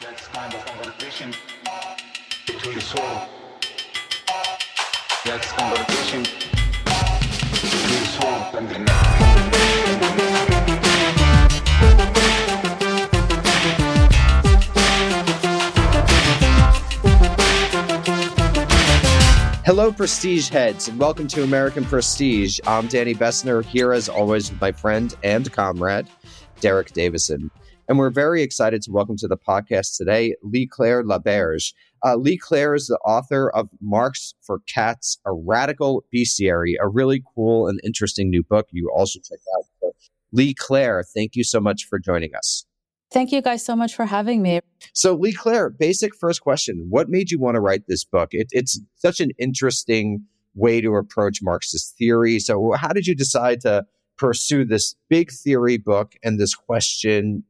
That's kind of conversation between the soul. That's conversation between the soul and the mind. Hello, Prestige heads, and welcome to American Prestige. I'm Danny Bessner, here as always with my friend and comrade, Derek Davison. And we're very excited to welcome to the podcast today Leigh Claire La Berge. Uh, Leigh Claire is the author of Marx for Cats, a radical bestiary, a really cool and interesting new book you all should check out. So, Leigh Claire, thank you so much for joining us. Thank you guys so much for having me. So, Leigh Claire, basic first question What made you want to write this book? It, it's such an interesting way to approach Marxist theory. So, how did you decide to pursue this big theory book and this question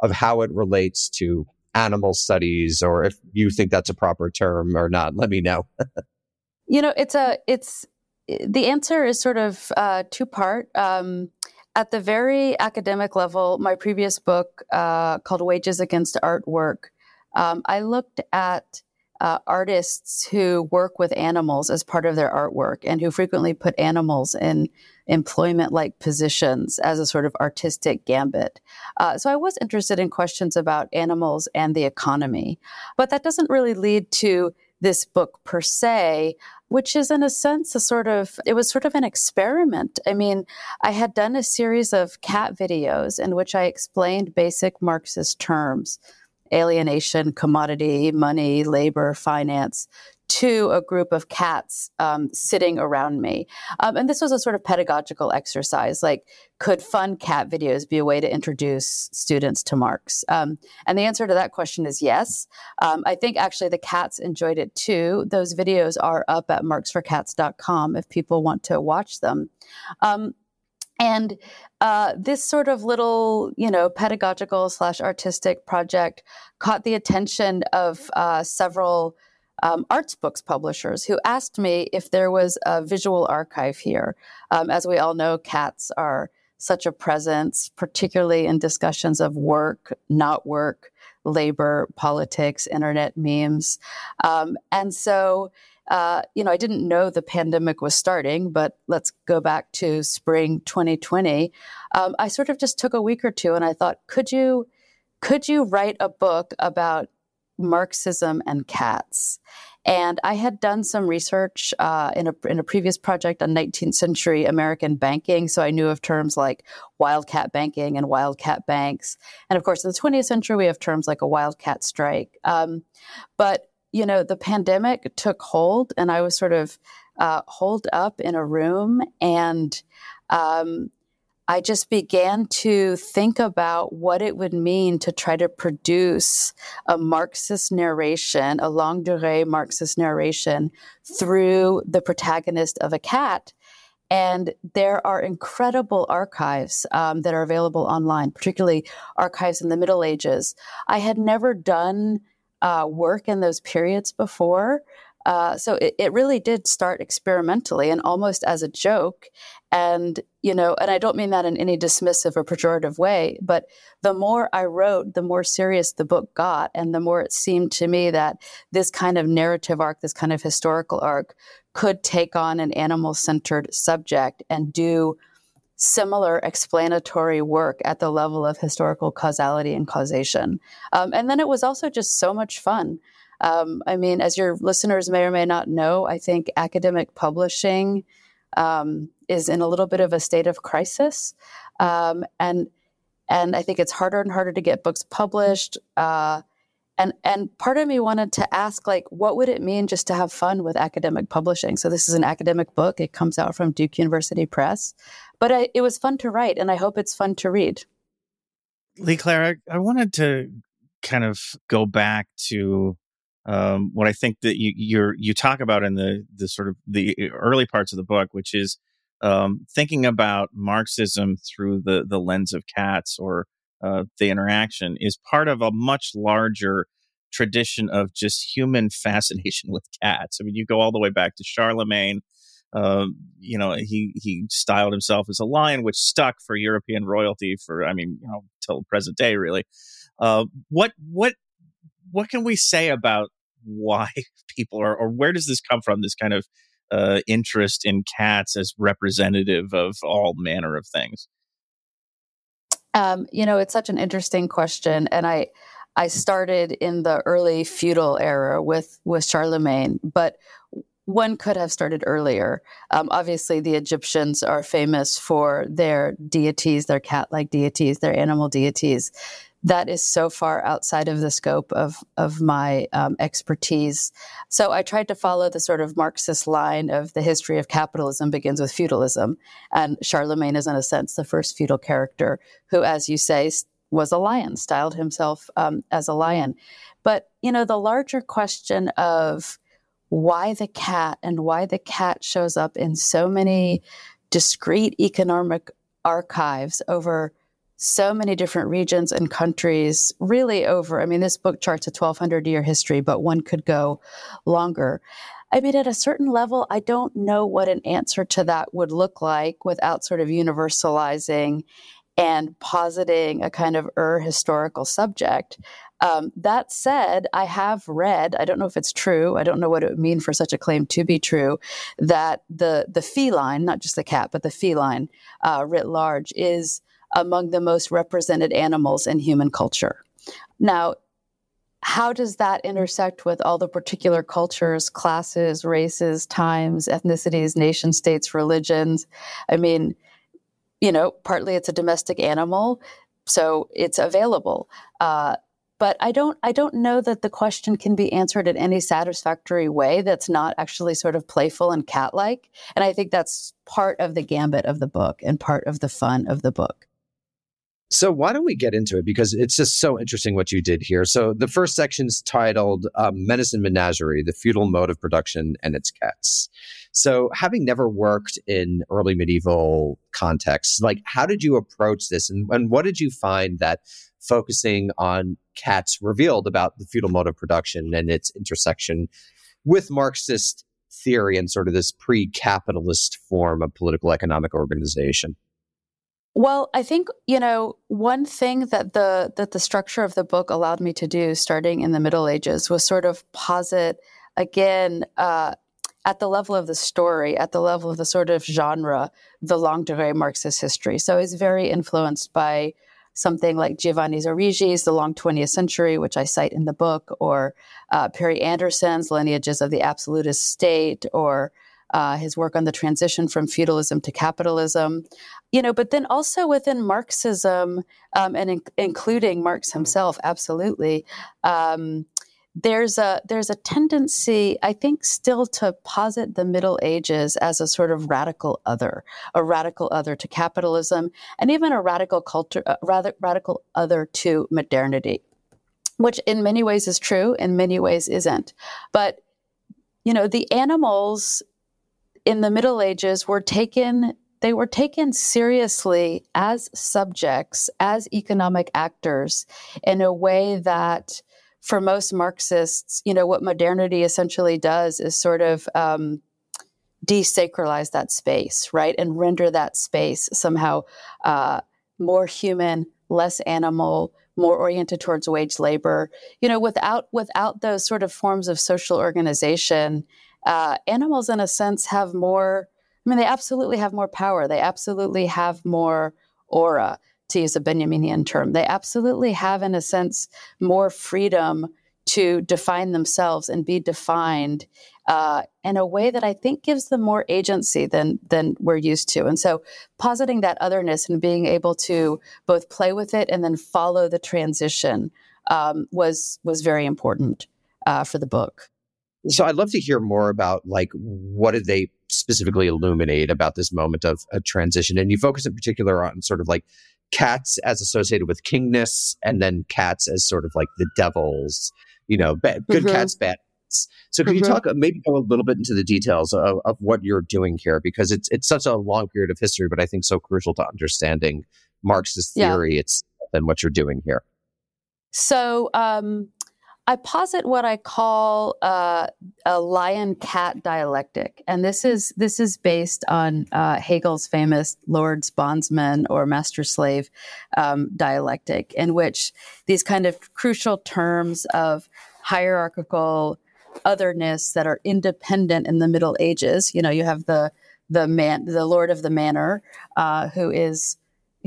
of how it relates to animal studies, or if you think that's a proper term or not? Let me know. you know, it's a, it's, the answer is sort of uh, two part. Um, at the very academic level, my previous book uh, called Wages Against Artwork, um, I looked at uh, artists who work with animals as part of their artwork and who frequently put animals in employment like positions as a sort of artistic gambit. Uh, so I was interested in questions about animals and the economy. But that doesn't really lead to this book per se which is in a sense a sort of it was sort of an experiment i mean i had done a series of cat videos in which i explained basic marxist terms alienation commodity money labor finance to a group of cats um, sitting around me. Um, and this was a sort of pedagogical exercise like, could fun cat videos be a way to introduce students to Marx? Um, and the answer to that question is yes. Um, I think actually the cats enjoyed it too. Those videos are up at marxforcats.com if people want to watch them. And uh, this sort of little, you know, pedagogical slash artistic project caught the attention of uh, several um, arts books publishers who asked me if there was a visual archive here. Um, as we all know, cats are such a presence, particularly in discussions of work, not work, labor, politics, internet memes. Um, and so, uh, you know, I didn't know the pandemic was starting, but let's go back to spring 2020. Um, I sort of just took a week or two and I thought, could you, could you write a book about Marxism and cats. And I had done some research uh, in, a, in a previous project on 19th century American banking. So I knew of terms like wildcat banking and wildcat banks. And of course, in the 20th century, we have terms like a wildcat strike. Um, but, you know, the pandemic took hold, and I was sort of uh, holed up in a room. And um, I just began to think about what it would mean to try to produce a Marxist narration, a longue durée Marxist narration through the protagonist of a cat. And there are incredible archives um, that are available online, particularly archives in the Middle Ages. I had never done uh, work in those periods before. Uh, so it, it really did start experimentally and almost as a joke. And, you know, and I don't mean that in any dismissive or pejorative way, but the more I wrote, the more serious the book got. And the more it seemed to me that this kind of narrative arc, this kind of historical arc, could take on an animal centered subject and do similar explanatory work at the level of historical causality and causation. Um, and then it was also just so much fun. Um, I mean, as your listeners may or may not know, I think academic publishing um, is in a little bit of a state of crisis, um, and and I think it's harder and harder to get books published. Uh, and and part of me wanted to ask, like, what would it mean just to have fun with academic publishing? So this is an academic book; it comes out from Duke University Press, but I, it was fun to write, and I hope it's fun to read. Leigh Claire, I, I wanted to kind of go back to um, what I think that you you you talk about in the the sort of the early parts of the book, which is um, thinking about Marxism through the the lens of cats or the interaction, is part of a much larger tradition of just human fascination with cats. I mean, you go all the way back to Charlemagne. Uh, you know, he he styled himself as a lion, which stuck for European royalty for, I mean, you know, till present day, really. Uh, what what what can we say about why people are, or where does this come from? This kind of uh, interest in cats as representative of all manner of things. Um, you know, it's such an interesting question, and I I started in the early feudal era with with Charlemagne, but one could have started earlier. Um, obviously, the Egyptians are famous for their deities, their cat like deities, their animal deities. That is so far outside of the scope of, of my um, expertise. So I tried to follow the sort of Marxist line of the history of capitalism begins with feudalism. And Charlemagne is, in a sense, the first feudal character who, as you say, was a lion, styled himself um, as a lion. But, you know, the larger question of why the cat and why the cat shows up in so many discrete economic archives over so many different regions and countries, really over, I mean, this book charts a 1200 year history, but one could go longer. I mean, at a certain level, I don't know what an answer to that would look like without sort of universalizing and positing a kind of ur historical subject. Um, that said, I have read, I don't know if it's true, I don't know what it would mean for such a claim to be true, that the, the feline, not just the cat, but the feline uh, writ large, is among the most represented animals in human culture. Now, how does that intersect with all the particular cultures, classes, races, times, ethnicities, nation states, religions? I mean, you know, partly it's a domestic animal, so it's available. Uh, but I don't I don't know that the question can be answered in any satisfactory way that's not actually sort of playful and cat-like. And I think that's part of the gambit of the book and part of the fun of the book. So why don't we get into it? Because it's just so interesting what you did here. So the first section is titled um, "Menace and Menagerie: The Feudal Mode of Production and Its Cats." So having never worked in early medieval contexts, like how did you approach this, and, and what did you find that focusing on cats revealed about the feudal mode of production and its intersection with Marxist theory and sort of this pre-capitalist form of political economic organization? Well, I think you know one thing that the that the structure of the book allowed me to do, starting in the Middle Ages, was sort of posit again uh, at the level of the story, at the level of the sort of genre, the longue durée Marxist history. So it's very influenced by something like Giovanni Arrighi's The Long 20th Century, which I cite in the book, or uh, Perry Anderson's Lineages of the Absolutist State, or uh, his work on the transition from feudalism to capitalism, you know, but then also within Marxism um, and in- including Marx himself, absolutely. Um, there's a there's a tendency, I think, still to posit the Middle Ages as a sort of radical other, a radical other to capitalism, and even a radical culture, uh, rather radical other to modernity, which in many ways is true, in many ways isn't. But you know, the animals in the Middle Ages were taken they were taken seriously as subjects, as economic actors, in a way that, for most Marxists, you know, what modernity essentially does is sort of um, desacralize that space, right, and render that space somehow uh, more human, less animal, more oriented towards wage labor. You know, without without those sort of forms of social organization uh, animals, in a sense, have more. I mean, they absolutely have more power. They absolutely have more aura, to use a Benjaminian term. They absolutely have, in a sense, more freedom to define themselves and be defined uh, in a way that I think gives them more agency than than we're used to. And so, positing that otherness and being able to both play with it and then follow the transition um, was was very important uh, for the book. So I'd love to hear more about like what did they specifically illuminate about this moment of a transition, and you focus in particular on sort of like cats as associated with kingness, and then cats as sort of like the devils, you know, bad, good mm-hmm. cats, bad. Cats. So can mm-hmm. you talk uh, maybe go a little bit into the details of, of what you're doing here because it's it's such a long period of history, but I think so crucial to understanding Marxist theory. Yeah. It's than what you're doing here. So um, I posit what I call uh, a lion-cat dialectic, and this is this is based on uh, Hegel's famous Lord's bondsman or master-slave um, dialectic, in which these kind of crucial terms of hierarchical otherness that are independent in the Middle Ages. You know, you have the the man, the lord of the manor, uh, who is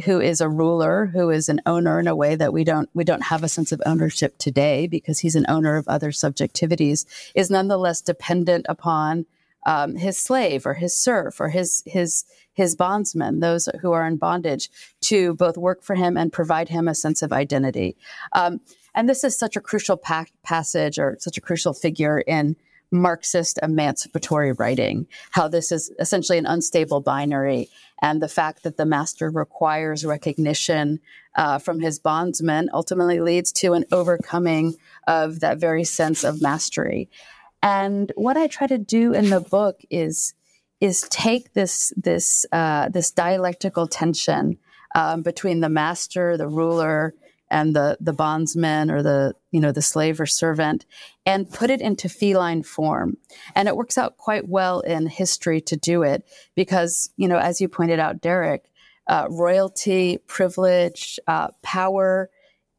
who is a ruler, who is an owner in a way that we don't we don't have a sense of ownership today because he's an owner of other subjectivities, is nonetheless dependent upon um, his slave or his serf or his his his bondsmen, those who are in bondage, to both work for him and provide him a sense of identity. Um, and this is such a crucial pa- passage or such a crucial figure in Marxist emancipatory writing, how this is essentially an unstable binary, and the fact that the master requires recognition uh, from his bondsmen ultimately leads to an overcoming of that very sense of mastery. And what I try to do in the book is is take this this uh, this dialectical tension um, between the master, the ruler, and the the bondsman or the you know the slave or servant and put it into feline form. And it works out quite well in history to do it because you know as you pointed out derek uh, royalty privilege uh, power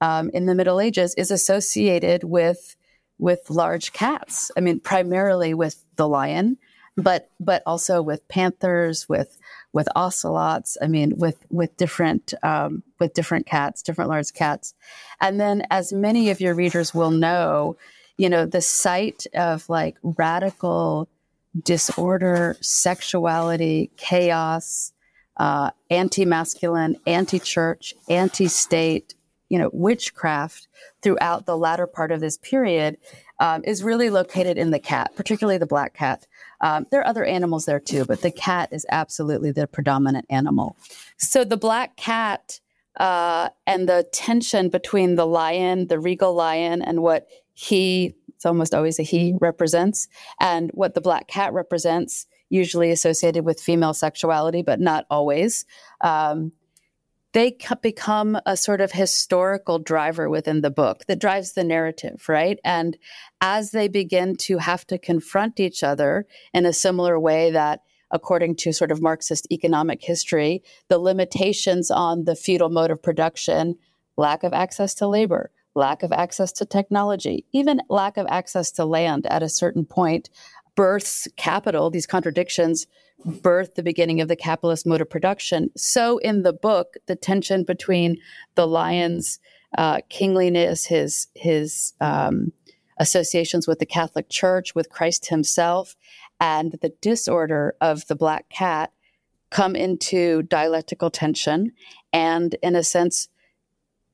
um, in the middle ages is associated with with large cats. I mean primarily with the lion but but also with panthers with with ocelots. I mean, with with different um, with different cats, different large cats, and then as many of your readers will know, you know, the site of like radical disorder, sexuality, chaos, uh, anti-masculine, anti-church, anti-state, you know, witchcraft throughout the latter part of this period um, is really located in the cat, particularly the black cat. Um, there are other animals there too, but the cat is absolutely the predominant animal. So the black cat uh, and the tension between the lion, the regal lion, and what he, it's almost always a he, represents, and what the black cat represents, usually associated with female sexuality, but not always. Um, they become a sort of historical driver within the book that drives the narrative, right? And as they begin to have to confront each other in a similar way that according to sort of Marxist economic history, the limitations on the feudal mode of production, lack of access to labor, lack of access to technology, even lack of access to land at a certain point births capital, these contradictions birth the beginning of the capitalist mode of production. So in the book, the tension between the lion's uh, kingliness, his his um, associations with the Catholic Church, with Christ Himself, and the disorder of the black cat come into dialectical tension, and in a sense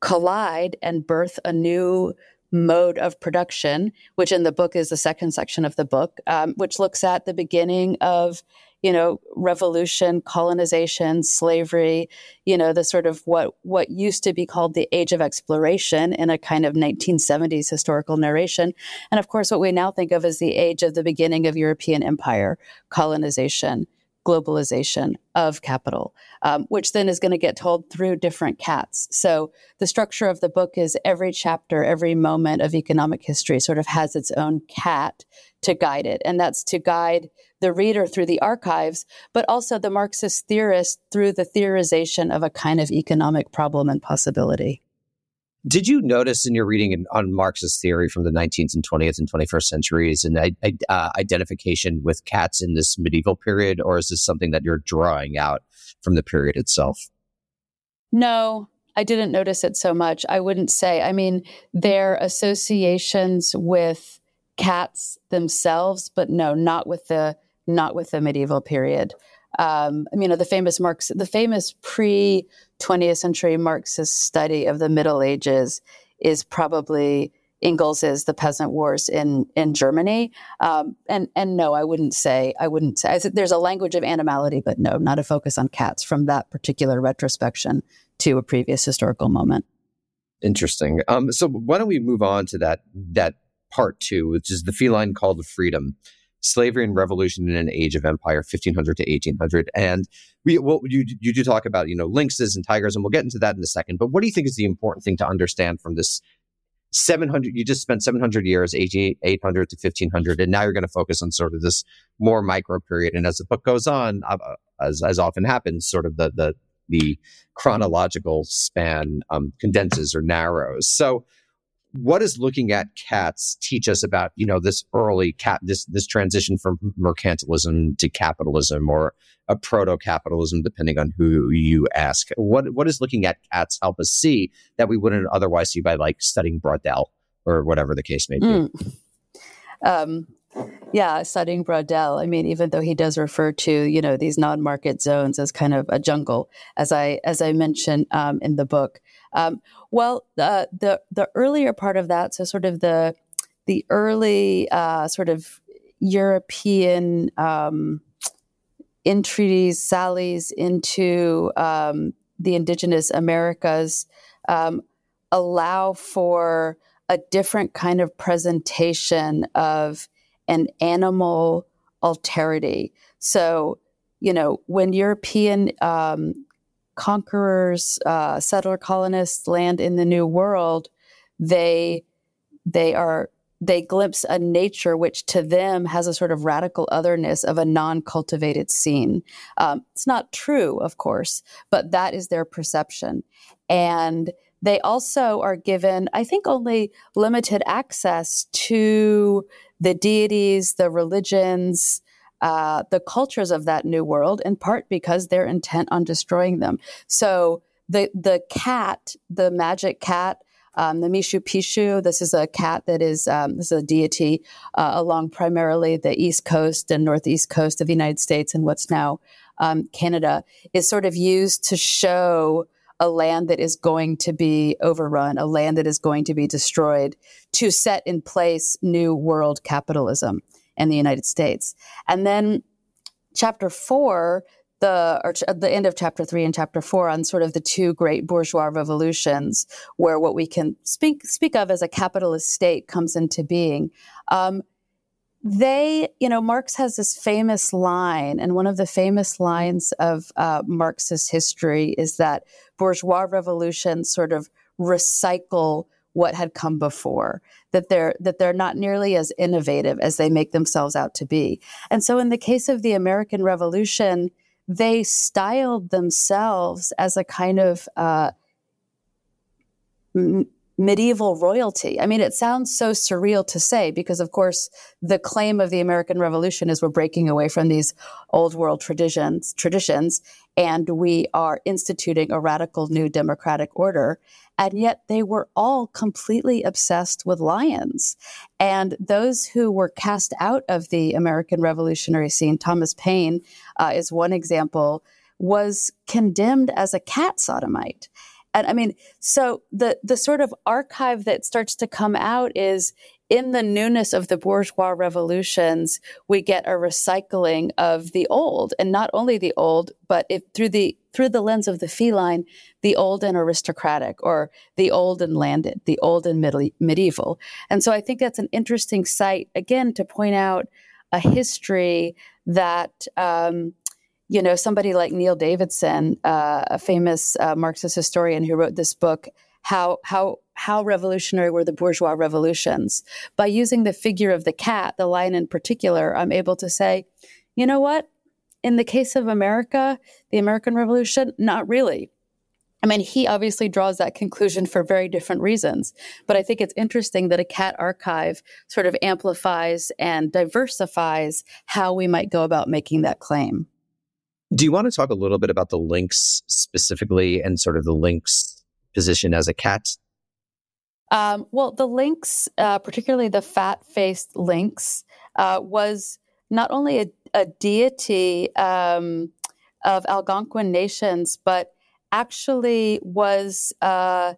collide and birth a new mode of production, which in the book is the second section of the book, um, which looks at the beginning of you know revolution colonization slavery you know the sort of what what used to be called the age of exploration in a kind of 1970s historical narration. And of course what we now think of as the age of the beginning of european empire colonization globalization of capital, um, which then is going to get told through different cats. So the structure of the book is every chapter, every moment of economic history sort of has its own cat to guide it. And that's to guide the reader through the archives, but also the Marxist theorist through the theorization of a kind of economic problem and possibility. Did you notice in your reading on Marxist theory from the 19th and 20th and 21st centuries an uh, identification with cats in this medieval period, or is this something that you're drawing out from the period itself? No, I didn't notice it so much. I wouldn't say. I mean, their associations with cats themselves, but no, not with the not with the medieval period. Um, I mean, you know, the famous Marx, the famous pre 20th century Marxist study of the Middle Ages is probably Engels's The Peasant Wars in in Germany. Um, and and no, I wouldn't say I wouldn't say I there's a language of animality, but no, not a focus on cats from that particular retrospection to a previous historical moment. Interesting. Um, so why don't we move on to that that part two, which is the feline call to freedom slavery and revolution in an age of empire 1500 to 1800 and we well you, you do talk about you know lynxes and tigers and we'll get into that in a second. But what do you think is the important thing to understand from this 700 you just spent 700 years 800 to 1500 and now you're going to focus on sort of this more micro period. And as the book goes on uh, as, as often happens sort of the the the chronological span um, condenses or narrows. So what does looking at cats teach us about you know this early cat this this transition from mercantilism to capitalism or a proto-capitalism depending on who you ask? What what does looking at cats help us see that we wouldn't otherwise see by like studying Braudel or whatever the case may be? Mm. um, yeah studying Braudel. I mean even though he does refer to you know these non-market zones as kind of a jungle as I as I mentioned um, in the book um, well, uh, the the earlier part of that, so sort of the the early uh, sort of European um, entreaties, sallies into um, the indigenous Americas um, allow for a different kind of presentation of an animal alterity. So, you know, when European um, conquerors, uh, settler colonists land in the New World, they they are they glimpse a nature which to them has a sort of radical otherness of a non-cultivated scene. Um, it's not true, of course, but that is their perception, and they also are given, I think, only limited access to the deities, the religions, uh, the cultures of that new world, in part because they're intent on destroying them. So the the cat, the magic cat, um, the Mishipeshu. This is a cat that is um, this is a deity uh, along primarily the east coast and northeast coast of the United States and what's now um, Canada. Is sort of used to show a land that is going to be overrun, a land that is going to be destroyed, to set in place new world capitalism in the United States. And then chapter four, the or ch- the end of chapter three and chapter four on sort of the two great bourgeois revolutions, where what we can speak speak of as a capitalist state comes into being. Um, they, you know, Marx has this famous line, and one of the famous lines of uh, Marxist history is that bourgeois revolutions sort of recycle what had come before that they're that they're not nearly as innovative as they make themselves out to be. And so in the case of the american revolution they styled themselves as a kind of uh, medieval royalty. I mean, it sounds so surreal to say because, of course, the claim of the American Revolution is we're breaking away from these old world traditions, traditions, and we are instituting a radical new democratic order. And yet they were all completely obsessed with lions. And those who were cast out of the American revolutionary scene, Thomas Paine uh, is one example, was condemned as a cat sodomite. And I mean, so the the sort of archive that starts to come out is in the newness of the bourgeois revolutions, we get a recycling of the old, and not only the old, but if through the through the lens of the feline, the old and aristocratic, or the old and landed, the old and middle, medieval. And so I think that's an interesting site again to point out a history that um, you know, somebody like Neil Davidson, uh, a famous uh, Marxist historian who wrote this book, how how how revolutionary were the bourgeois revolutions? By using the figure of the cat, the lion in particular, I'm able to say, you know what? In the case of America, the American Revolution, not really. I mean, he obviously draws that conclusion for very different reasons. But I think it's interesting that a cat archive sort of amplifies and diversifies how we might go about making that claim. Do you want to talk a little bit about the lynx specifically and sort of the lynx position as a cat? Um, well, the lynx, uh, particularly the fat faced lynx, uh, was not only a, a deity um, of Algonquin nations, but actually was uh,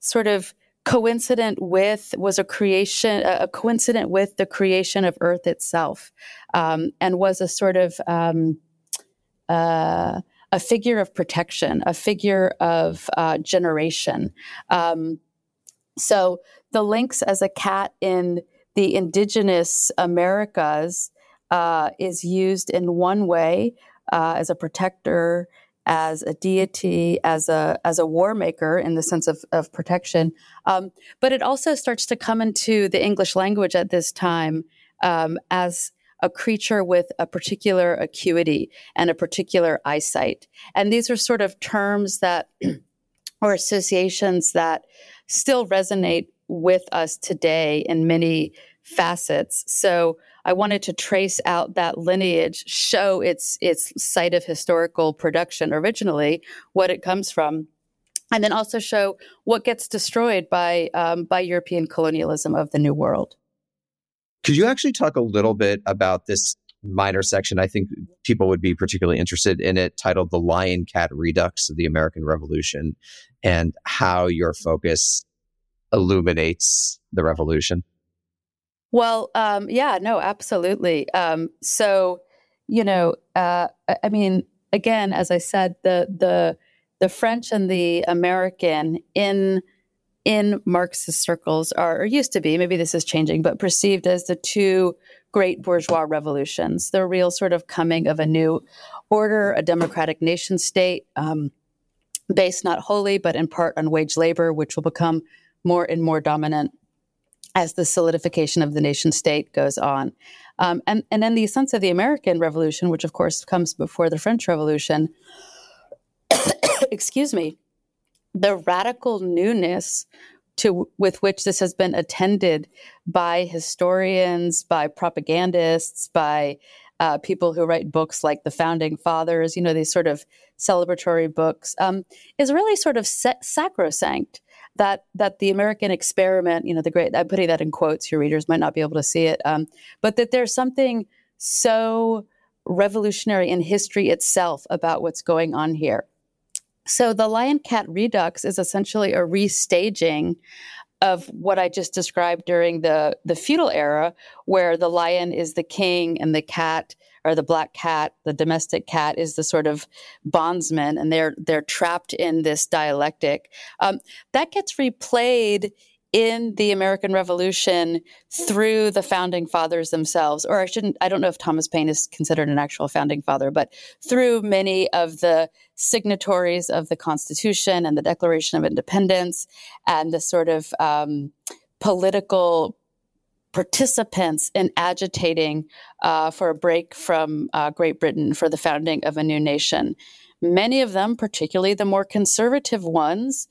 sort of coincident with was a creation a coincident with the creation of earth itself um, and was a sort of um, uh, a figure of protection, a figure of uh, generation. Um, so the lynx as a cat in the indigenous Americas uh, is used in one way uh, as a protector as a deity, as a as a war maker in the sense of, of protection. Um, but it also starts to come into the English language at this time um, as a creature with a particular acuity and a particular eyesight. And these are sort of terms that or associations that still resonate with us today in many facets. So I wanted to trace out that lineage, show its its site of historical production originally, what it comes from, and then also show what gets destroyed by um, by European colonialism of the New World. Could you actually talk a little bit about this minor section? I think people would be particularly interested in it, titled "The Lion Cat Redux of the American Revolution," and how your focus illuminates the revolution. Well, um, yeah, no, absolutely. Um, so, you know, uh, I mean, again, as I said, the the the French and the American in in Marxist circles are, or used to be, maybe this is changing, but perceived as the two great bourgeois revolutions, the real sort of coming of a new order, a democratic nation state, um, based not wholly, but in part on wage labor, which will become more and more dominant as the solidification of the nation state goes on. Um, and, and then the sense of the American Revolution, which of course comes before the French Revolution, excuse me, the radical newness to with which this has been attended by historians, by propagandists, by uh, people who write books like the Founding Fathers, you know, these sort of celebratory books, um, is really sort of sacrosanct that that the American experiment, you know, the great I'm putting that in quotes, your readers might not be able to see it, um, but that there's something so revolutionary in history itself about what's going on here. So the Lion Cat Redux is essentially a restaging of what I just described during the the feudal era, where the lion is the king and the cat or the black cat, the domestic cat, is the sort of bondsman, and they're they're trapped in this dialectic. Um, that gets replayed in the American Revolution through the founding fathers themselves, or I shouldn't, I don't know if Thomas Paine is considered an actual founding father, but through many of the signatories of the Constitution and the Declaration of Independence and the sort of um, political participants in agitating uh, for a break from uh, Great Britain for the founding of a new nation. Many of them, particularly the more conservative ones,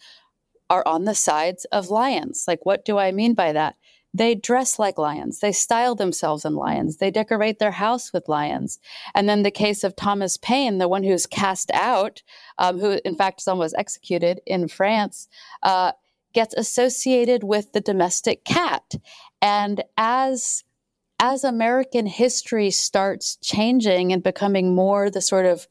are on the sides of lions. Like, what do I mean by that? They dress like lions. They style themselves in lions. They decorate their house with lions. And then the case of Thomas Paine, the one who's cast out, um, who in fact someone was executed in France, uh, gets associated with the domestic cat. And as as American history starts changing and becoming more the sort of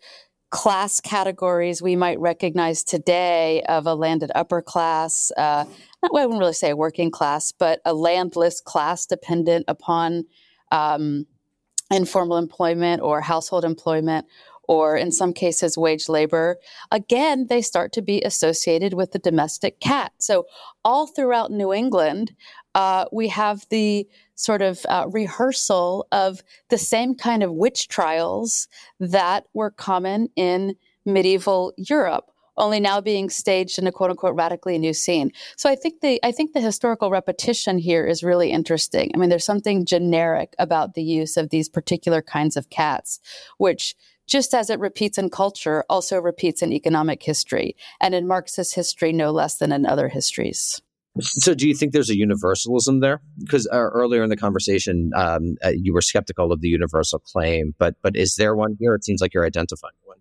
class categories we might recognize today of a landed upper class, uh, not, I wouldn't really say a working class, but a landless class dependent upon um, informal employment or household employment, or in some cases, wage labor. Again, they start to be associated with the domestic cat. So, all throughout New England, uh, we have the sort of uh, rehearsal of the same kind of witch trials that were common in medieval Europe only now being staged in a quote unquote radically new scene. So I think the I think the historical repetition here is really interesting. I mean, there's something generic about the use of these particular kinds of cats, which just as it repeats in culture, also repeats in economic history and in Marxist history no less than in other histories. So, do you think there's a universalism there? Because uh, earlier in the conversation, um, uh, you were skeptical of the universal claim, but but is there one here? It seems like you're identifying one.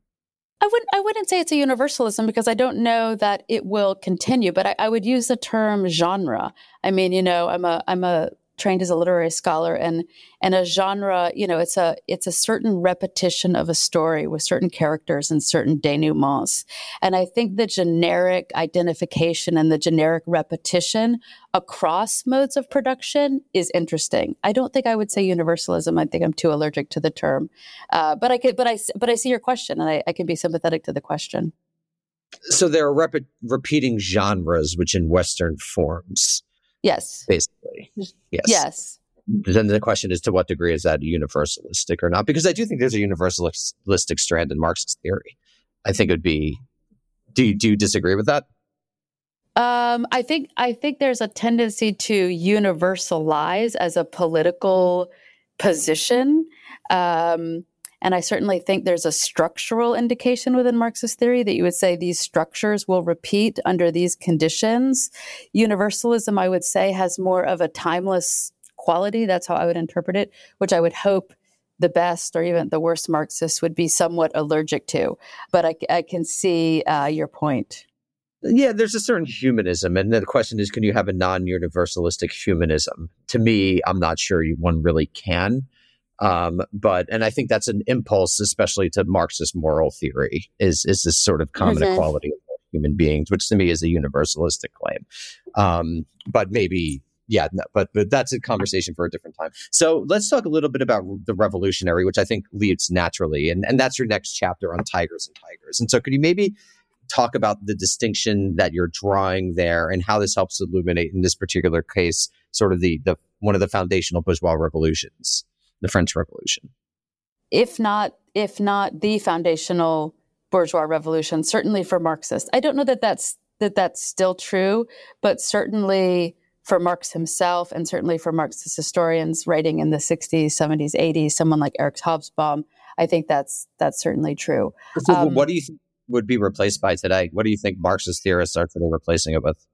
I wouldn't. I wouldn't say it's a universalism because I don't know that it will continue. But I, I would use the term genre. I mean, you know, I'm a I'm a trained as a literary scholar and and a genre you know it's a it's a certain repetition of a story with certain characters and certain denouements. And i think the generic identification and the generic repetition across modes of production is interesting. I don't think i would say universalism. I think i'm too allergic to the term. Uh, but i could but i but i see your question and i, I can be sympathetic to the question. So there are rep- repeating genres which in western forms Yes. Basically. Yes. Yes. Then the question is to what degree is that universalistic or not? Because I do think there's a universalistic strand in Marxist theory. I think it would be. Do you, do you disagree with that? Um, I think I think there's a tendency to universalize as a political position. Um, and I certainly think there's a structural indication within Marxist theory that you would say these structures will repeat under these conditions. Universalism, I would say, has more of a timeless quality. That's how I would interpret it, which I would hope the best or even the worst Marxists would be somewhat allergic to. But I, I can see uh, your point. Yeah, there's a certain humanism, and the question is, can you have a non-universalistic humanism? To me, I'm not sure one really can. Um, but and I think that's an impulse, especially to Marxist moral theory, is is this sort of common Mhm. equality of human beings, which to me is a universalistic claim. Um, but maybe, yeah, no, but but that's a conversation for a different time. So let's talk a little bit about the revolutionary, which I think leads naturally, and and that's your next chapter on tigers and tigers. And so, could you maybe talk about the distinction that you're drawing there and how this helps illuminate in this particular case sort of the the one of the foundational bourgeois revolutions the french revolution? If not if not the foundational bourgeois revolution certainly for marxists i don't know that that's that that's still true but certainly for marx himself and certainly for marxist historians writing in the 60s 70s 80s someone like eric hobsbawm i think that's that's certainly true. So Um, what do you think would be replaced by today? What do you think marxist theorists are today replacing it with?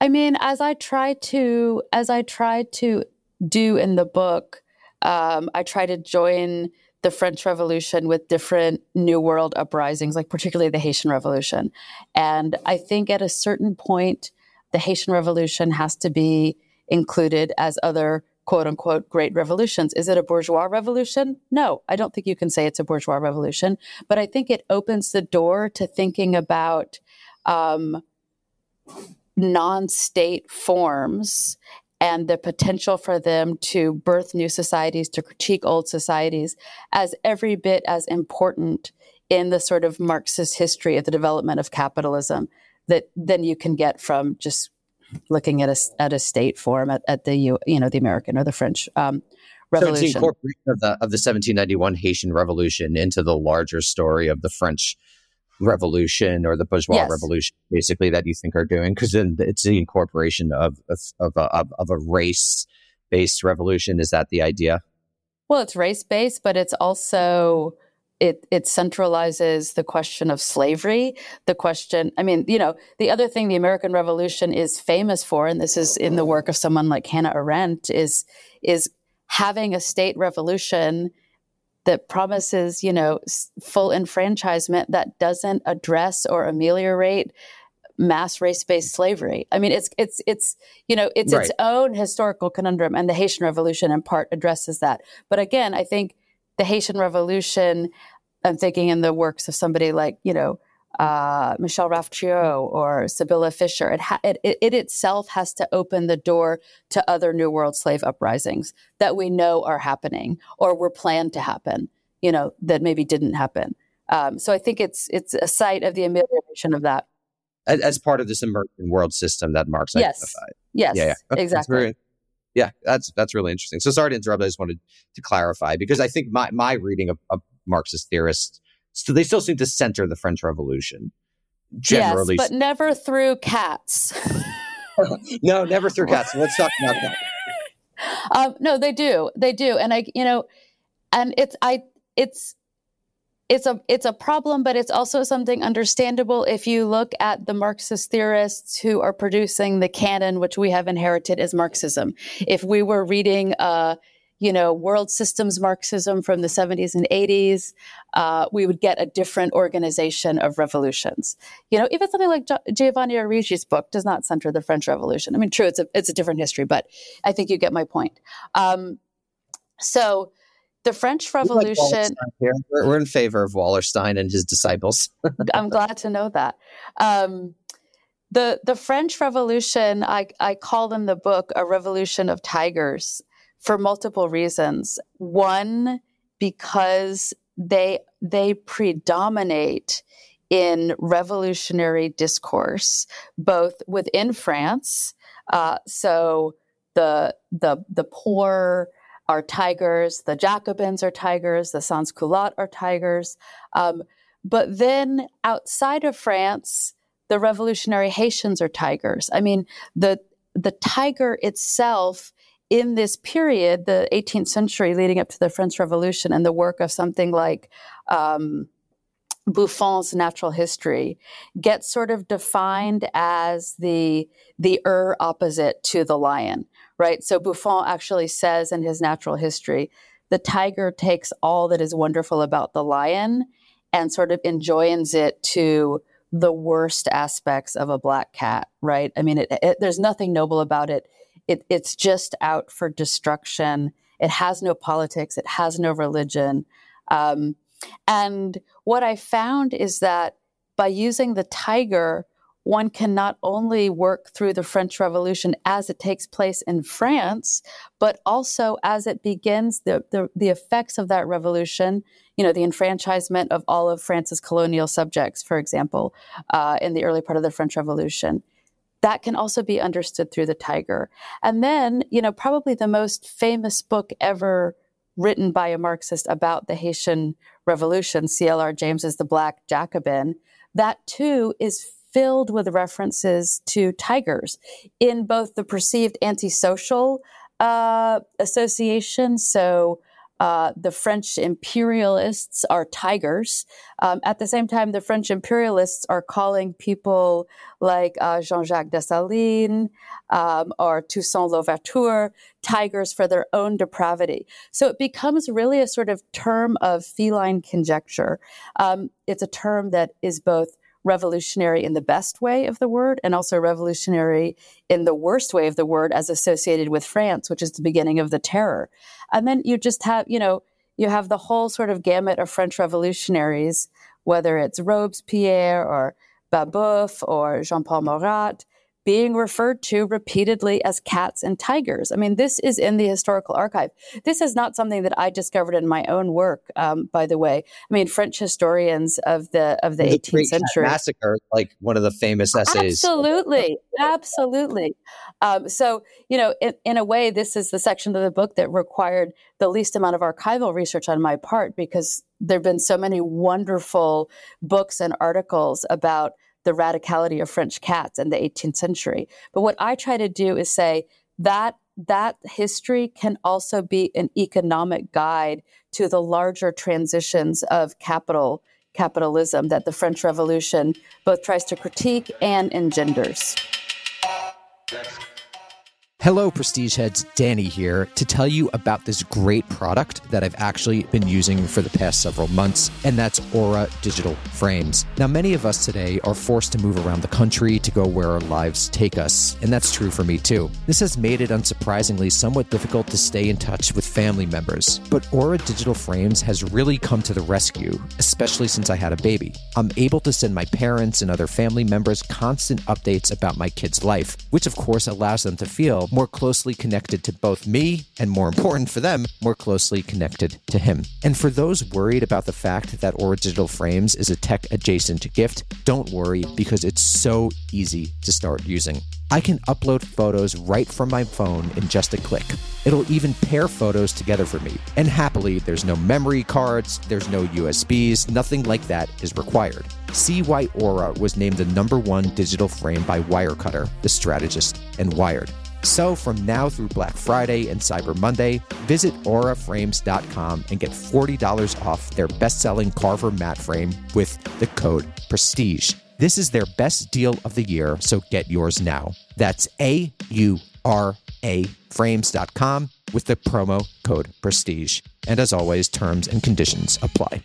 I mean, as I try to as I try to do in the book, um, I try to join the French Revolution with different New World uprisings, like particularly the Haitian Revolution. And I think at a certain point, the Haitian Revolution has to be included as other quote unquote great revolutions. Is it a bourgeois revolution? No, I don't think you can say it's a bourgeois revolution, but I think it opens the door to thinking about. Um, non-state forms and the potential for them to birth new societies to critique old societies as every bit as important in the sort of marxist history of the development of capitalism that than you can get from just looking at a, at a state form at, at the you know the american or the french um, so it's the incorporation of the of the 1791 haitian revolution into the larger story of the french revolution or the bourgeois Yes. revolution basically that you think are doing because then it's the incorporation of of of a, of, of a race based revolution is that the idea Well, it's race based, but it's also it it centralizes the question of slavery, the question. I mean, you know, the other thing the American Revolution is famous for, and this is in the work of someone like Hannah Arendt, is is having a state revolution that promises, you know, full enfranchisement that doesn't address or ameliorate mass race-based slavery. I mean, it's it's it's you know, it's its own historical conundrum, and the Haitian Revolution in part addresses that. But again, I think the Haitian Revolution. I'm thinking in the works of somebody like you know uh, Michel-Rolph Trouillot or Sibylle Fischer. It, ha- it, it it itself has to open the door to other New World slave uprisings that we know are happening or were planned to happen. You know that maybe didn't happen. Um, so I think it's it's a site of the amelioration of that. as, as part of this emerging world system that marx Yes. identified Yes, yeah, yeah. Okay, that's exactly. very- yeah, that's that's really interesting. So sorry to interrupt. I just wanted to clarify because I think my my reading of, of Marxist theorists, so they still seem to center the French Revolution. Generally, yes, but never through cats. no, never through cats. Let's talk about that. um, no, they do, they do, and I, you know, and it's I, it's, it's a it's a problem, but it's also something understandable if you look at the Marxist theorists who are producing the canon, which we have inherited as Marxism. If we were reading, uh, you know, world systems Marxism from the 70s and 80s, uh, we would get a different organization of revolutions. You know, even something like Gio- Giovanni Arrighi's book does not center the French Revolution. I mean, true, it's a it's a different history, but I think you get my point. Um, so, the French We like Revolution. We're, we're in favor of Wallerstein and his disciples. I'm glad to know that. Um, the the French Revolution, I, I call in the book a revolution of tigers for multiple reasons. One, because they they predominate in revolutionary discourse, both within France. Uh, so the the the poor are tigers, the Jacobins are tigers, the sans culottes are tigers. Um, but then outside of France, the revolutionary Haitians are tigers. I mean, the the tiger itself in this period, the 18th century leading up to the French Revolution, and the work of something like um, Buffon's natural history gets sort of defined as the the er opposite to the lion, right? So Buffon actually says in his natural history, the tiger takes all that is wonderful about the lion and sort of enjoins it to the worst aspects of a black cat, right? I mean, it, it, there's nothing noble about it. It. It's just out for destruction. It has no politics. It has no religion. Um, and what I found is that by using the tiger, one can not only work through the French Revolution as it takes place in France, but also as it begins the, the, the, effects of that revolution, you know, the enfranchisement of all of France's colonial subjects, for example, uh, in the early part of the French Revolution. That can also be understood through the tiger. And then, you know, probably the most famous book ever written by a Marxist about the Haitian Revolution, C.L.R. James's The Black Jacobin, that too is filled with references to tigers in both the perceived antisocial uh, association. So uh, the French imperialists are tigers. Um, at the same time, the French imperialists are calling people like uh, Jean Jacques Dessalines um, or Toussaint Louverture tigers for their own depravity. So it becomes really a sort of term of feline conjecture. Um, it's a term that is both revolutionary in the best way of the word and also revolutionary in the worst way of the word as associated with France, which is the beginning of the terror. And then you just have, you know, you have the whole sort of gamut of French revolutionaries, whether it's Robespierre or Babeuf or Jean Paul Marat, being referred to repeatedly as cats and tigers. I mean, this is in the historical archive. This is not something that I discovered in my own work, um, by the way. I mean, French historians of the of the, the 18th century massacre, like one of the famous essays. Absolutely, absolutely. Um, so, you know, in, in a way, this is the section of the book that required the least amount of archival research on my part because there have been so many wonderful books and articles about the radicality of French cats in the 18th century. But what I try to do is say that that history can also be an economic guide to the larger transitions of capital capitalism that the French Revolution both tries to critique and engenders. Hello, Prestige Heads. Danny here to tell you about this great product that I've actually been using for the past several months, and that's Aura Digital Frames. Now, many of us today are forced to move around the country to go where our lives take us, and that's true for me too. This has made it unsurprisingly somewhat difficult to stay in touch with family members, but Aura Digital Frames has really come to the rescue, especially since I had a baby. I'm able to send my parents and other family members constant updates about my kid's life, which of course allows them to feel more closely connected to both me and, more important for them, more closely connected to him. And for those worried about the fact that Aura Digital Frames is a tech adjacent gift, don't worry because it's so easy to start using. I can upload photos right from my phone in just a click. It'll even pair photos together for me. And happily, there's no memory cards, there's no USBs, nothing like that is required. See why Aura was named the number one digital frame by Wirecutter, The Strategist, and Wired. So, from now through Black Friday and Cyber Monday, visit auraframes.com and get $40 off their best selling Carver mat frame with the code PRESTIGE. This is their best deal of the year, so get yours now. That's A U R A frames.com with the promo code PRESTIGE. And as always, terms and conditions apply.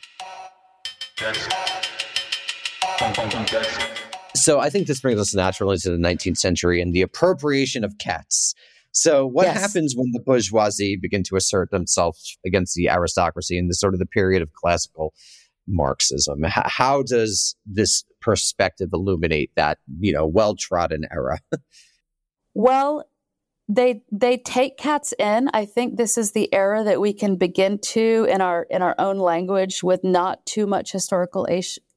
So I think this brings us naturally to the 19th century and the appropriation of cats. So what yes. happens when the bourgeoisie begin to assert themselves against the aristocracy in the sort of the period of classical Marxism? How does this perspective illuminate that, you know, well-trodden era? well, they they take cats in. I think this is the era that we can begin to in our in our own language with not too much historical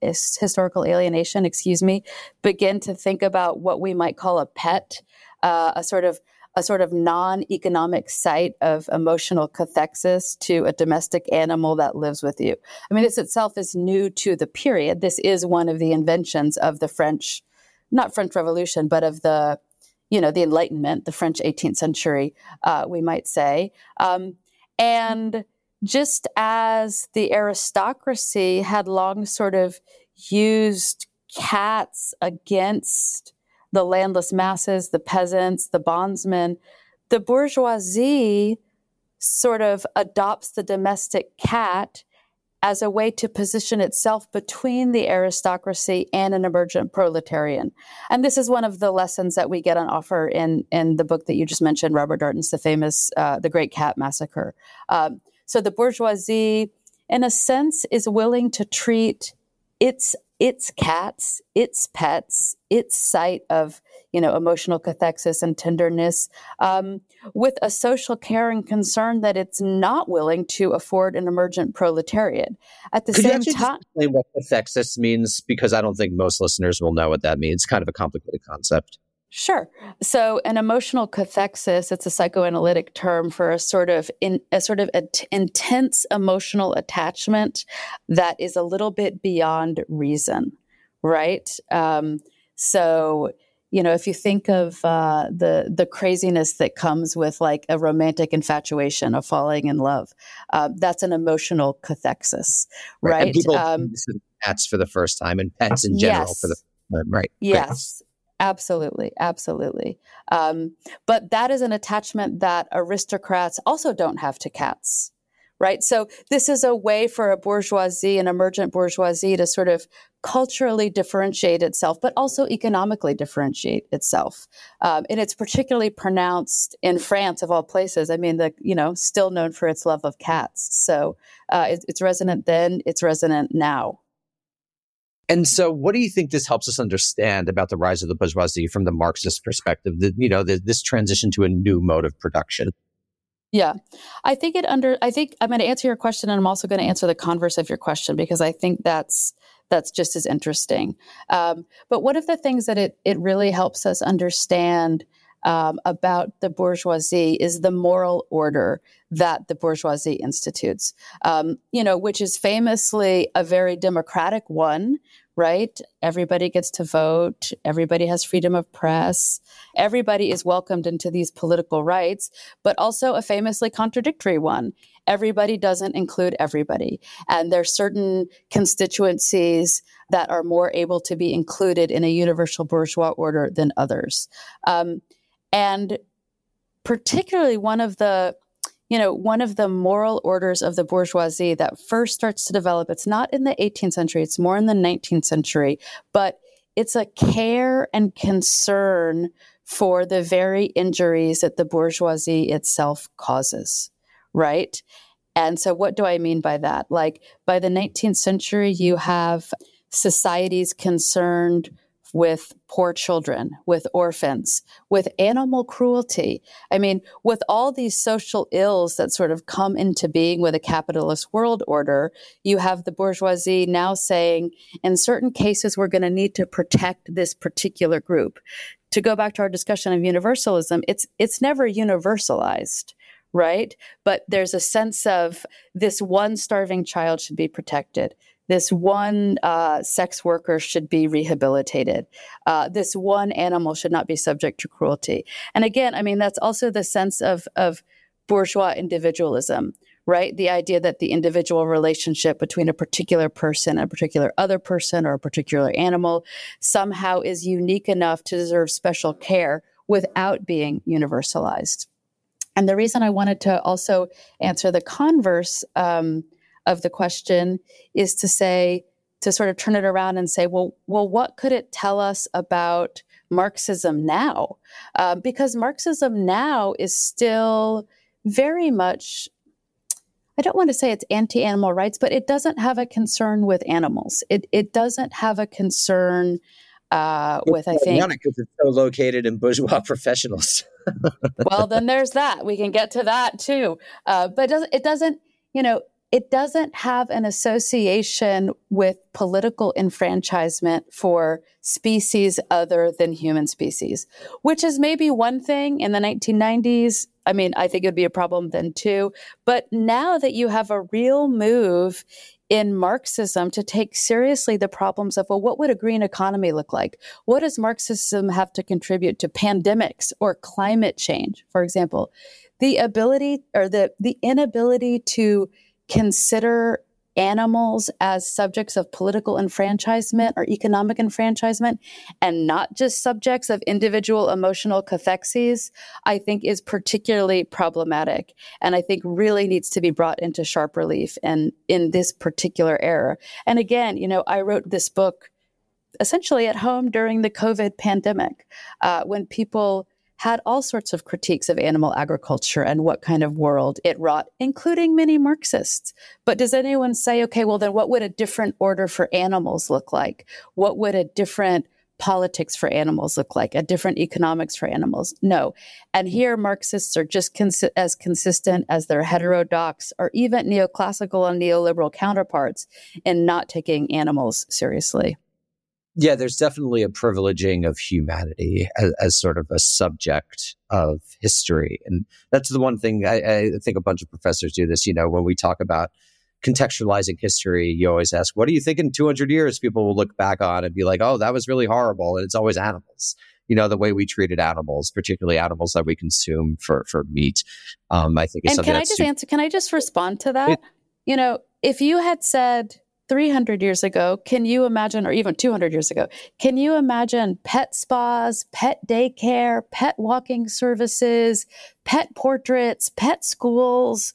historical alienation. Excuse me. Begin to think about what we might call a pet, uh, a sort of a sort of non economic site of emotional cathexis to a domestic animal that lives with you. I mean, this itself is new to the period. This is one of the inventions of the French, not French Revolution, but of the, you know, the Enlightenment, the French 18th century, uh, we might say. Um, and just as the aristocracy had long sort of used cats against the landless masses, the peasants, the bondsmen, the bourgeoisie sort of adopts the domestic cat as a way to position itself between the aristocracy and an emergent proletarian. And this is one of the lessons that we get on offer in, in the book that you just mentioned, Robert Darnton's The Famous, uh, The Great Cat Massacre. Um, so the bourgeoisie, in a sense, is willing to treat its its cats, its pets, its site of you know emotional cathexis and tenderness, um, with a social care and concern that it's not willing to afford an emergent proletariat. At the Could same time, explain what cathexis means? Because I don't think most listeners will know what that means. It's kind of a complicated concept. Sure. So, an emotional cathexis, it's a psychoanalytic term for a sort of in, a sort of intense emotional attachment that is a little bit beyond reason, right? Um, so, you know, if you think of uh, the the craziness that comes with like a romantic infatuation of falling in love, uh, that's an emotional cathexis, right? And people Um, to for the first time and pets in general yes. for the um, right. Yes, absolutely, absolutely. Um, but that is an attachment that aristocrats also don't have to cats, right? So this is a way for a bourgeoisie, an emergent bourgeoisie, to sort of culturally differentiate itself, but also economically differentiate itself. Um, and it's particularly pronounced in France, of all places. I mean, the you know, still known for its love of cats. So uh, it, it's resonant then, it's resonant now. And so, what do you think this helps us understand about the rise of the bourgeoisie from the Marxist perspective? The, you know, the, this transition to a new mode of production. Yeah. I think it under I think I'm going to answer your question and I'm also going to answer the converse of your question because I think that's that's just as interesting. Um, but one of the things that it it really helps us understand um, about the bourgeoisie is the moral order that the bourgeoisie institutes, um, you know, which is famously a very democratic one, right? Everybody gets to vote, everybody has freedom of press, everybody is welcomed into these political rights, but also a famously contradictory one. Everybody doesn't include everybody. And there's certain constituencies that are more able to be included in a universal bourgeois order than others. Um, and particularly one of the you know one of the moral orders of the bourgeoisie that first starts to develop it's not in the 18th century it's more in the 19th century but it's a care and concern for the very injuries that the bourgeoisie itself causes right? And so what do i mean by that? Like by the 19th century you have societies concerned with poor children, with orphans, with animal cruelty. I mean, with all these social ills that sort of come into being with a capitalist world order, you have the bourgeoisie now saying, in certain cases, we're going to need to protect this particular group. To go back to our discussion of universalism, it's it's never universalized right? But there's a sense of this one starving child should be protected this one uh, sex worker should be rehabilitated. Uh, this one animal should not be subject to cruelty. And again, I mean, that's also the sense of, of bourgeois individualism, right? The idea that the individual relationship between a particular person, a particular other person, or a particular animal somehow is unique enough to deserve special care without being universalized. And the reason I wanted to also answer the converse um, of the question is to say to sort of turn it around and say, well, well, what could it tell us about Marxism now? Uh, because Marxism now is still very much. I don't want to say it's anti-animal rights, but it doesn't have a concern with animals. It it doesn't have a concern uh, with I think because it's so located in bourgeois professionals. well, then there's that. We can get to that too. Uh, but it doesn't, it doesn't, you know, it doesn't have an association with political enfranchisement for species other than human species, which is maybe one thing in the 1990s. I mean, I think it would be a problem then too. But now that you have a real move in Marxism to take seriously the problems of, well, what would a green economy look like? What does Marxism have to contribute to pandemics or climate change, for example? The ability or the, the inability to consider animals as subjects of political enfranchisement or economic enfranchisement and not just subjects of individual emotional cathexes, I think is particularly problematic and I think really needs to be brought into sharp relief and in this particular era. And again, you know, I wrote this book essentially at home during the COVID pandemic uh, when people had all sorts of critiques of animal agriculture and what kind of world it wrought, including many Marxists. But does anyone say, okay, well, then what would a different order for animals look like? What would a different politics for animals look like? A different economics for animals? No. And here, Marxists are just cons- as consistent as their heterodox or even neoclassical and neoliberal counterparts in not taking animals seriously yeah, there's definitely a privileging of humanity as, as, sort of a subject of history. And that's the one thing I, I, think a bunch of professors do this. You know, when we talk about contextualizing history, you always ask, what do you think in 200 years people will look back on and be like, oh, that was really horrible. And it's always animals. You know, the way we treated animals, particularly animals that we consume for, for meat, um, I think is and something can I just answer, can I just respond to that? It, you know, if you had said, 300 years ago, can you imagine, or even 200 years ago, can you imagine pet spas, pet daycare, pet walking services, pet portraits, pet schools?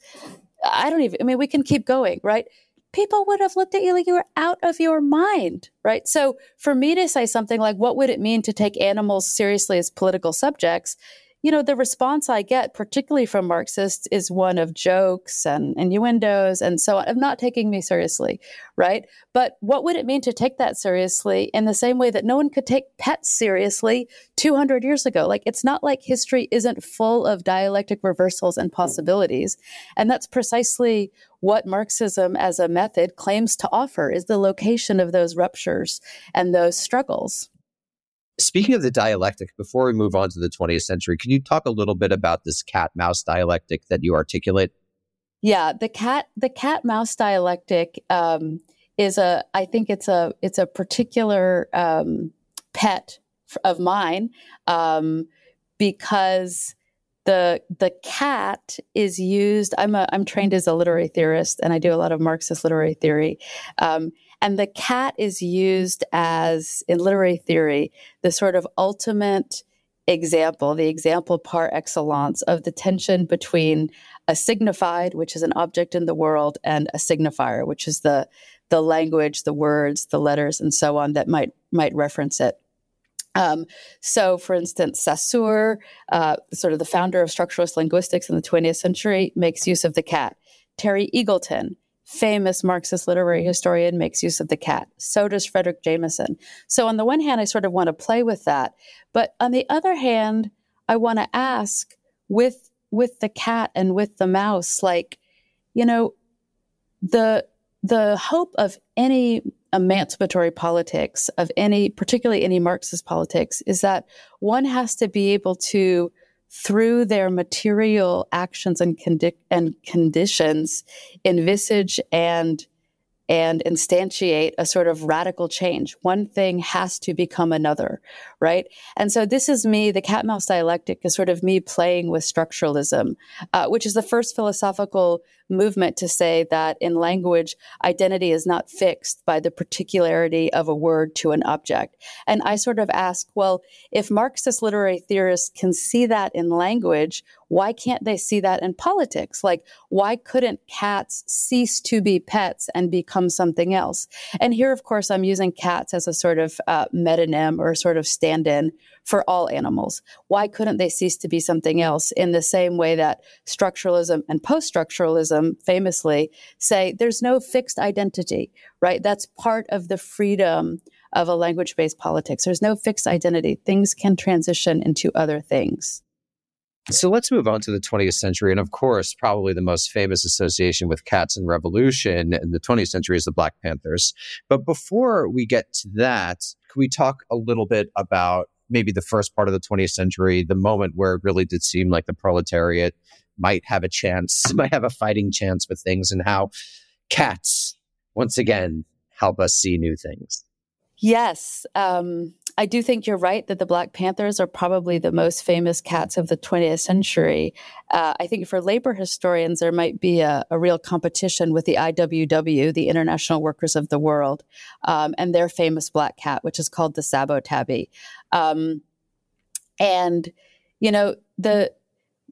I don't even, I mean, we can keep going, right? People would have looked at you like you were out of your mind, right? So for me to say something like, what would it mean to take animals seriously as political subjects? You know, the response I get, particularly from Marxists, is one of jokes and innuendos and so on, of not taking me seriously, right? But what would it mean to take that seriously in the same way that no one could take pets seriously 200 years ago? Like, it's not like history isn't full of dialectic reversals and possibilities. And that's precisely what Marxism as a method claims to offer is the location of those ruptures and those struggles. Speaking of the dialectic, before we move on to the 20th century, can you talk a little bit about this cat mouse dialectic that you articulate? Yeah, the cat the cat mouse dialectic um, is a I think it's a it's a particular um, pet of mine um, because the the cat is used. I'm a I'm trained as a literary theorist and I do a lot of Marxist literary theory. Um, and the cat is used as, in literary theory, the sort of ultimate example, the example par excellence of the tension between a signified, which is an object in the world, and a signifier, which is the the language, the words, the letters, and so on that might might reference it. Um, so, for instance, Saussure, uh, sort of the founder of structuralist linguistics in the 20th century, makes use of the cat. Terry Eagleton famous Marxist literary historian, makes use of the cat. So does Fredric Jameson. So, on the one hand, I sort of want to play with that. But on the other hand, I want to ask with with the cat and with the mouse, like, you know, the the hope of any emancipatory politics, of any, particularly any Marxist politics, is that one has to be able to through their material actions and, condi- and conditions envisage and and instantiate a sort of radical change. One thing has to become another, right? And so this is me, the cat mouse dialectic is sort of me playing with structuralism, uh, which is the first philosophical movement to say that in language, identity is not fixed by the particularity of a word to an object. And I sort of ask, well, if Marxist literary theorists can see that in language, why can't they see that in politics? Like, why couldn't cats cease to be pets and become something else? And here, of course, I'm using cats as a sort of uh, metonym or sort of stand in for all animals. Why couldn't they cease to be something else in the same way that structuralism and post structuralism famously say there's no fixed identity, right? That's part of the freedom of a language based politics. There's no fixed identity. Things can transition into other things. So let's move on to the 20th century. And of course, probably the most famous association with cats and revolution in the 20th century is the Black Panthers. But before we get to that, can we talk a little bit about maybe the first part of the 20th century, the moment where it really did seem like the proletariat might have a chance, might have a fighting chance with things, and how cats, once again, help us see new things? Yes. Um, I do think you're right that the Black Panthers are probably the most famous cats of the 20th century. Uh, I think for labor historians, there might be a, a, real competition with the IWW, the International Workers of the World, um, and their famous black cat, which is called the Sabo Tabby. Um, and, you know, the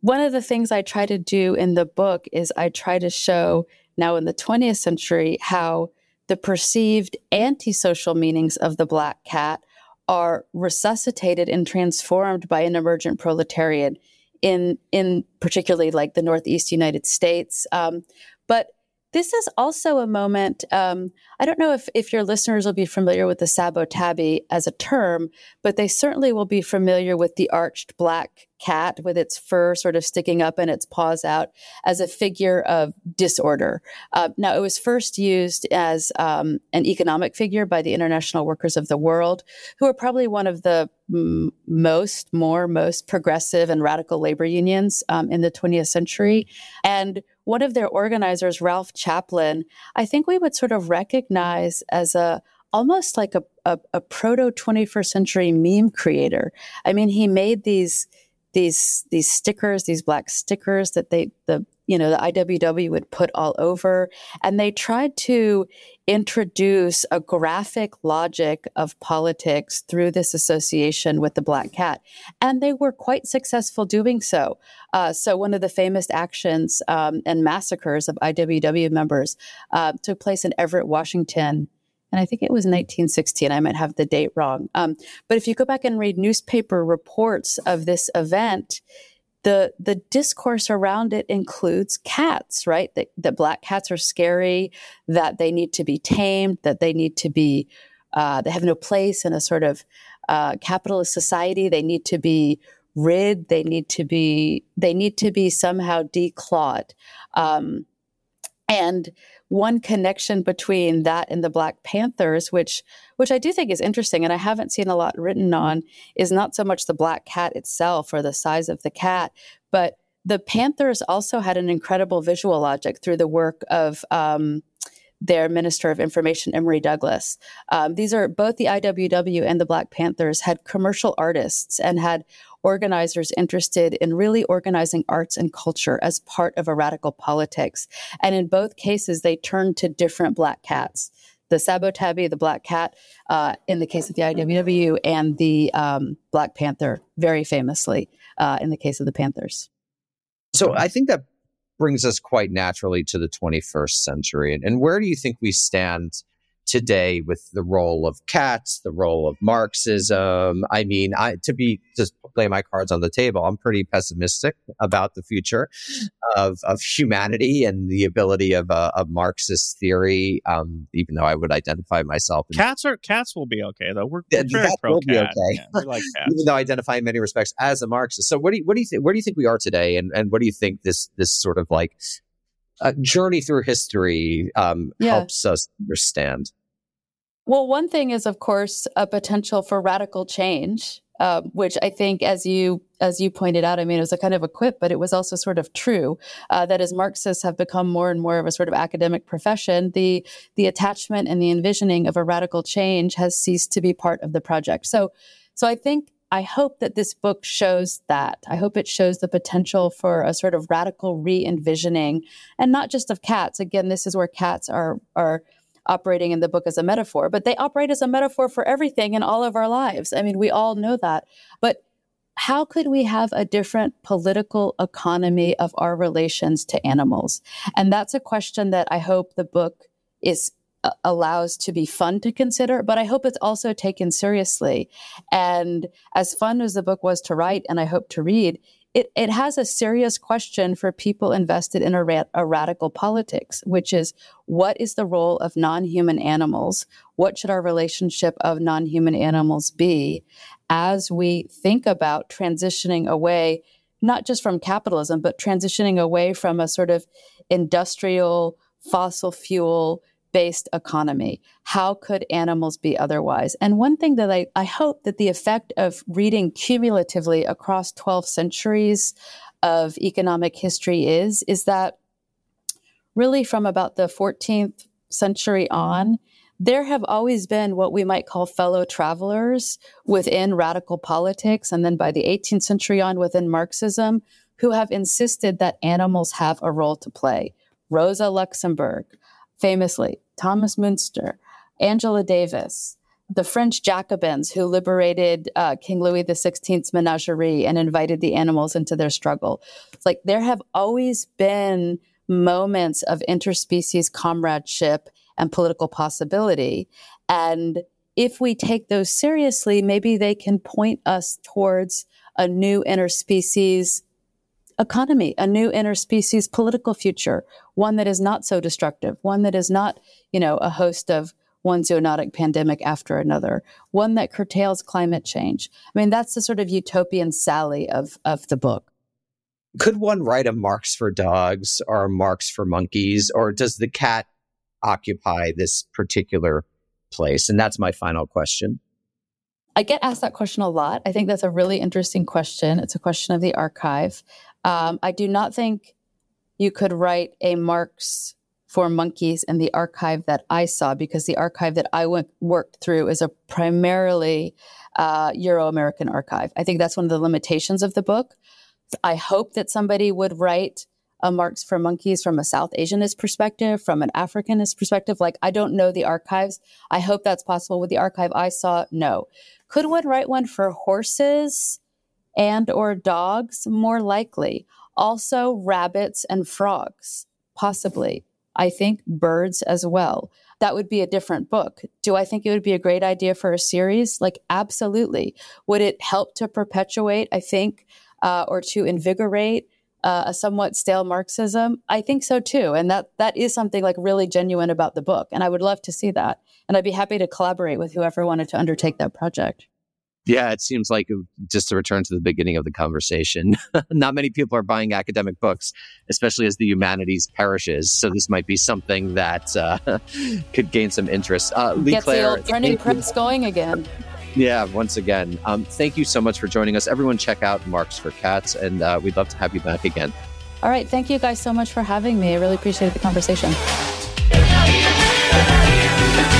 one of the things I try to do in the book is I try to show now in the 20th century how the perceived antisocial meanings of the black cat are resuscitated and transformed by an emergent proletariat in in particularly like the Northeast United States. Um, but this is also a moment. Um, I don't know if, if your listeners will be familiar with the Sabo tabby as a term, but they certainly will be familiar with the arched black cat with its fur sort of sticking up and its paws out as a figure of disorder. Uh, now, it was first used as um, an economic figure by the International Workers of the World, who are probably one of the m- most, more, most progressive and radical labor unions um, in the 20th century. And one of their organizers, Ralph Chaplin, I think we would sort of recognize as a almost like a, a, a proto 21st century meme creator. I mean, he made these these these stickers, these black stickers that they the you know the IWW would put all over, and they tried to introduce a graphic logic of politics through this association with the black cat, and they were quite successful doing so. Uh, so one of the famous actions um, and massacres of IWW members uh, took place in Everett, Washington and I think it was 1916. I might have the date wrong. Um, but if you go back and read newspaper reports of this event, the the discourse around it includes cats, right? That, that black cats are scary, that they need to be tamed, that they need to be, uh, they have no place in a sort of uh, capitalist society. They need to be rid. They need to be they need to be somehow declawed. Um, and one connection between that and the Black Panthers, which which I do think is interesting, and I haven't seen a lot written on, is not so much the black cat itself or the size of the cat, but the Panthers also had an incredible visual logic through the work of um, their Minister of Information, Emory Douglas. Um, these are both the IWW and the Black Panthers had commercial artists and had organizers interested in really organizing arts and culture as part of a radical politics. And in both cases, they turned to different black cats. The Sabo Tabby, the black cat, uh, in the case of the IWW, and the um, Black Panther, very famously, uh, in the case of the Panthers. So I think that brings us quite naturally to the 21st century. And, and where do you think we stand today with the role of cats, the role of Marxism. I mean, I, to be just play my cards on the table, I'm pretty pessimistic about the future of, of humanity and the ability of, uh, of Marxist theory. Um, even though I would identify myself, in, cats are cats will be okay though. We're, we're very pro cat. Yeah, we like cats. even though I identify in many respects as a Marxist. So what do you, what do you think? Where do you think we are today? And and what do you think this this sort of like uh, journey through history um, yeah. helps us understand? Well, one thing is, of course, a potential for radical change, uh, which I think, as you as you pointed out, I mean, it was a kind of a quip, but it was also sort of true. Uh, that as Marxists have become more and more of a sort of academic profession, the the attachment and the envisioning of a radical change has ceased to be part of the project. So, so I think I hope that this book shows that. I hope it shows the potential for a sort of radical re envisioning, and not just of cats. Again, this is where cats are are operating in the book as a metaphor, but they operate as a metaphor for everything in all of our lives. I mean, we all know that. But how could we have a different political economy of our relations to animals? And that's a question that I hope the book is uh, allows to be fun to consider, but I hope it's also taken seriously. And as fun as the book was to write and I hope to read, it, it has a serious question for people invested in a, ra- a radical politics, which is what is the role of non human animals? What should our relationship of non human animals be as we think about transitioning away not just from capitalism, but transitioning away from a sort of industrial fossil fuel based economy. How could animals be otherwise? And one thing that I, I hope that the effect of reading cumulatively across 12 centuries of economic history is, is that really from about the 14th century on, there have always been what we might call fellow travelers within radical politics, and then by the 18th century on within Marxism, who have insisted that animals have a role to play. Rosa Luxemburg, famously, Thomas Müntzer, Angela Davis, the French Jacobins who liberated uh, King Louis XVI's menagerie and invited the animals into their struggle. It's like there have always been moments of interspecies comradeship and political possibility. And if we take those seriously, maybe they can point us towards a new interspecies economy, a new interspecies political future, one that is not so destructive, one that is not, you know, a host of one zoonotic pandemic after another, one that curtails climate change. I mean, that's the sort of utopian sally of, of the book. Could one write a Marx for dogs or a Marx for monkeys, or does the cat occupy this particular place? And that's my final question. I get asked that question a lot. I think that's a really interesting question. It's a question of the archive. Um, I do not think you could write a Marx for monkeys in the archive that I saw because the archive that I went, worked through is a primarily uh, Euro American archive. I think that's one of the limitations of the book. I hope that somebody would write a Marx for monkeys from a South Asianist perspective, from an Africanist perspective. Like, I don't know the archives. I hope that's possible. With the archive I saw, no. Could one write one for horses? And or dogs more likely. Also rabbits and frogs possibly. I think birds as well. That would be a different book. Do i think it would be a great idea for a series? Like absolutely. Would it help to perpetuate i think uh, or to invigorate uh, a somewhat stale marxism? I think so too. And that that is something like really genuine about the book and i would love to see that. And i'd be happy to collaborate with whoever wanted to undertake that project yeah, it seems like just to return to the beginning of the conversation, not many people are buying academic books, especially as the humanities perishes. So this might be something that uh, could gain some interest. Uh, Leigh Gets Claire, the old printing press going again. Yeah, once again, um, thank you so much for joining us. Everyone, check out Marx for Cats, and uh, we'd love to have you back again. All right, thank you guys so much for having me. I really appreciated the conversation.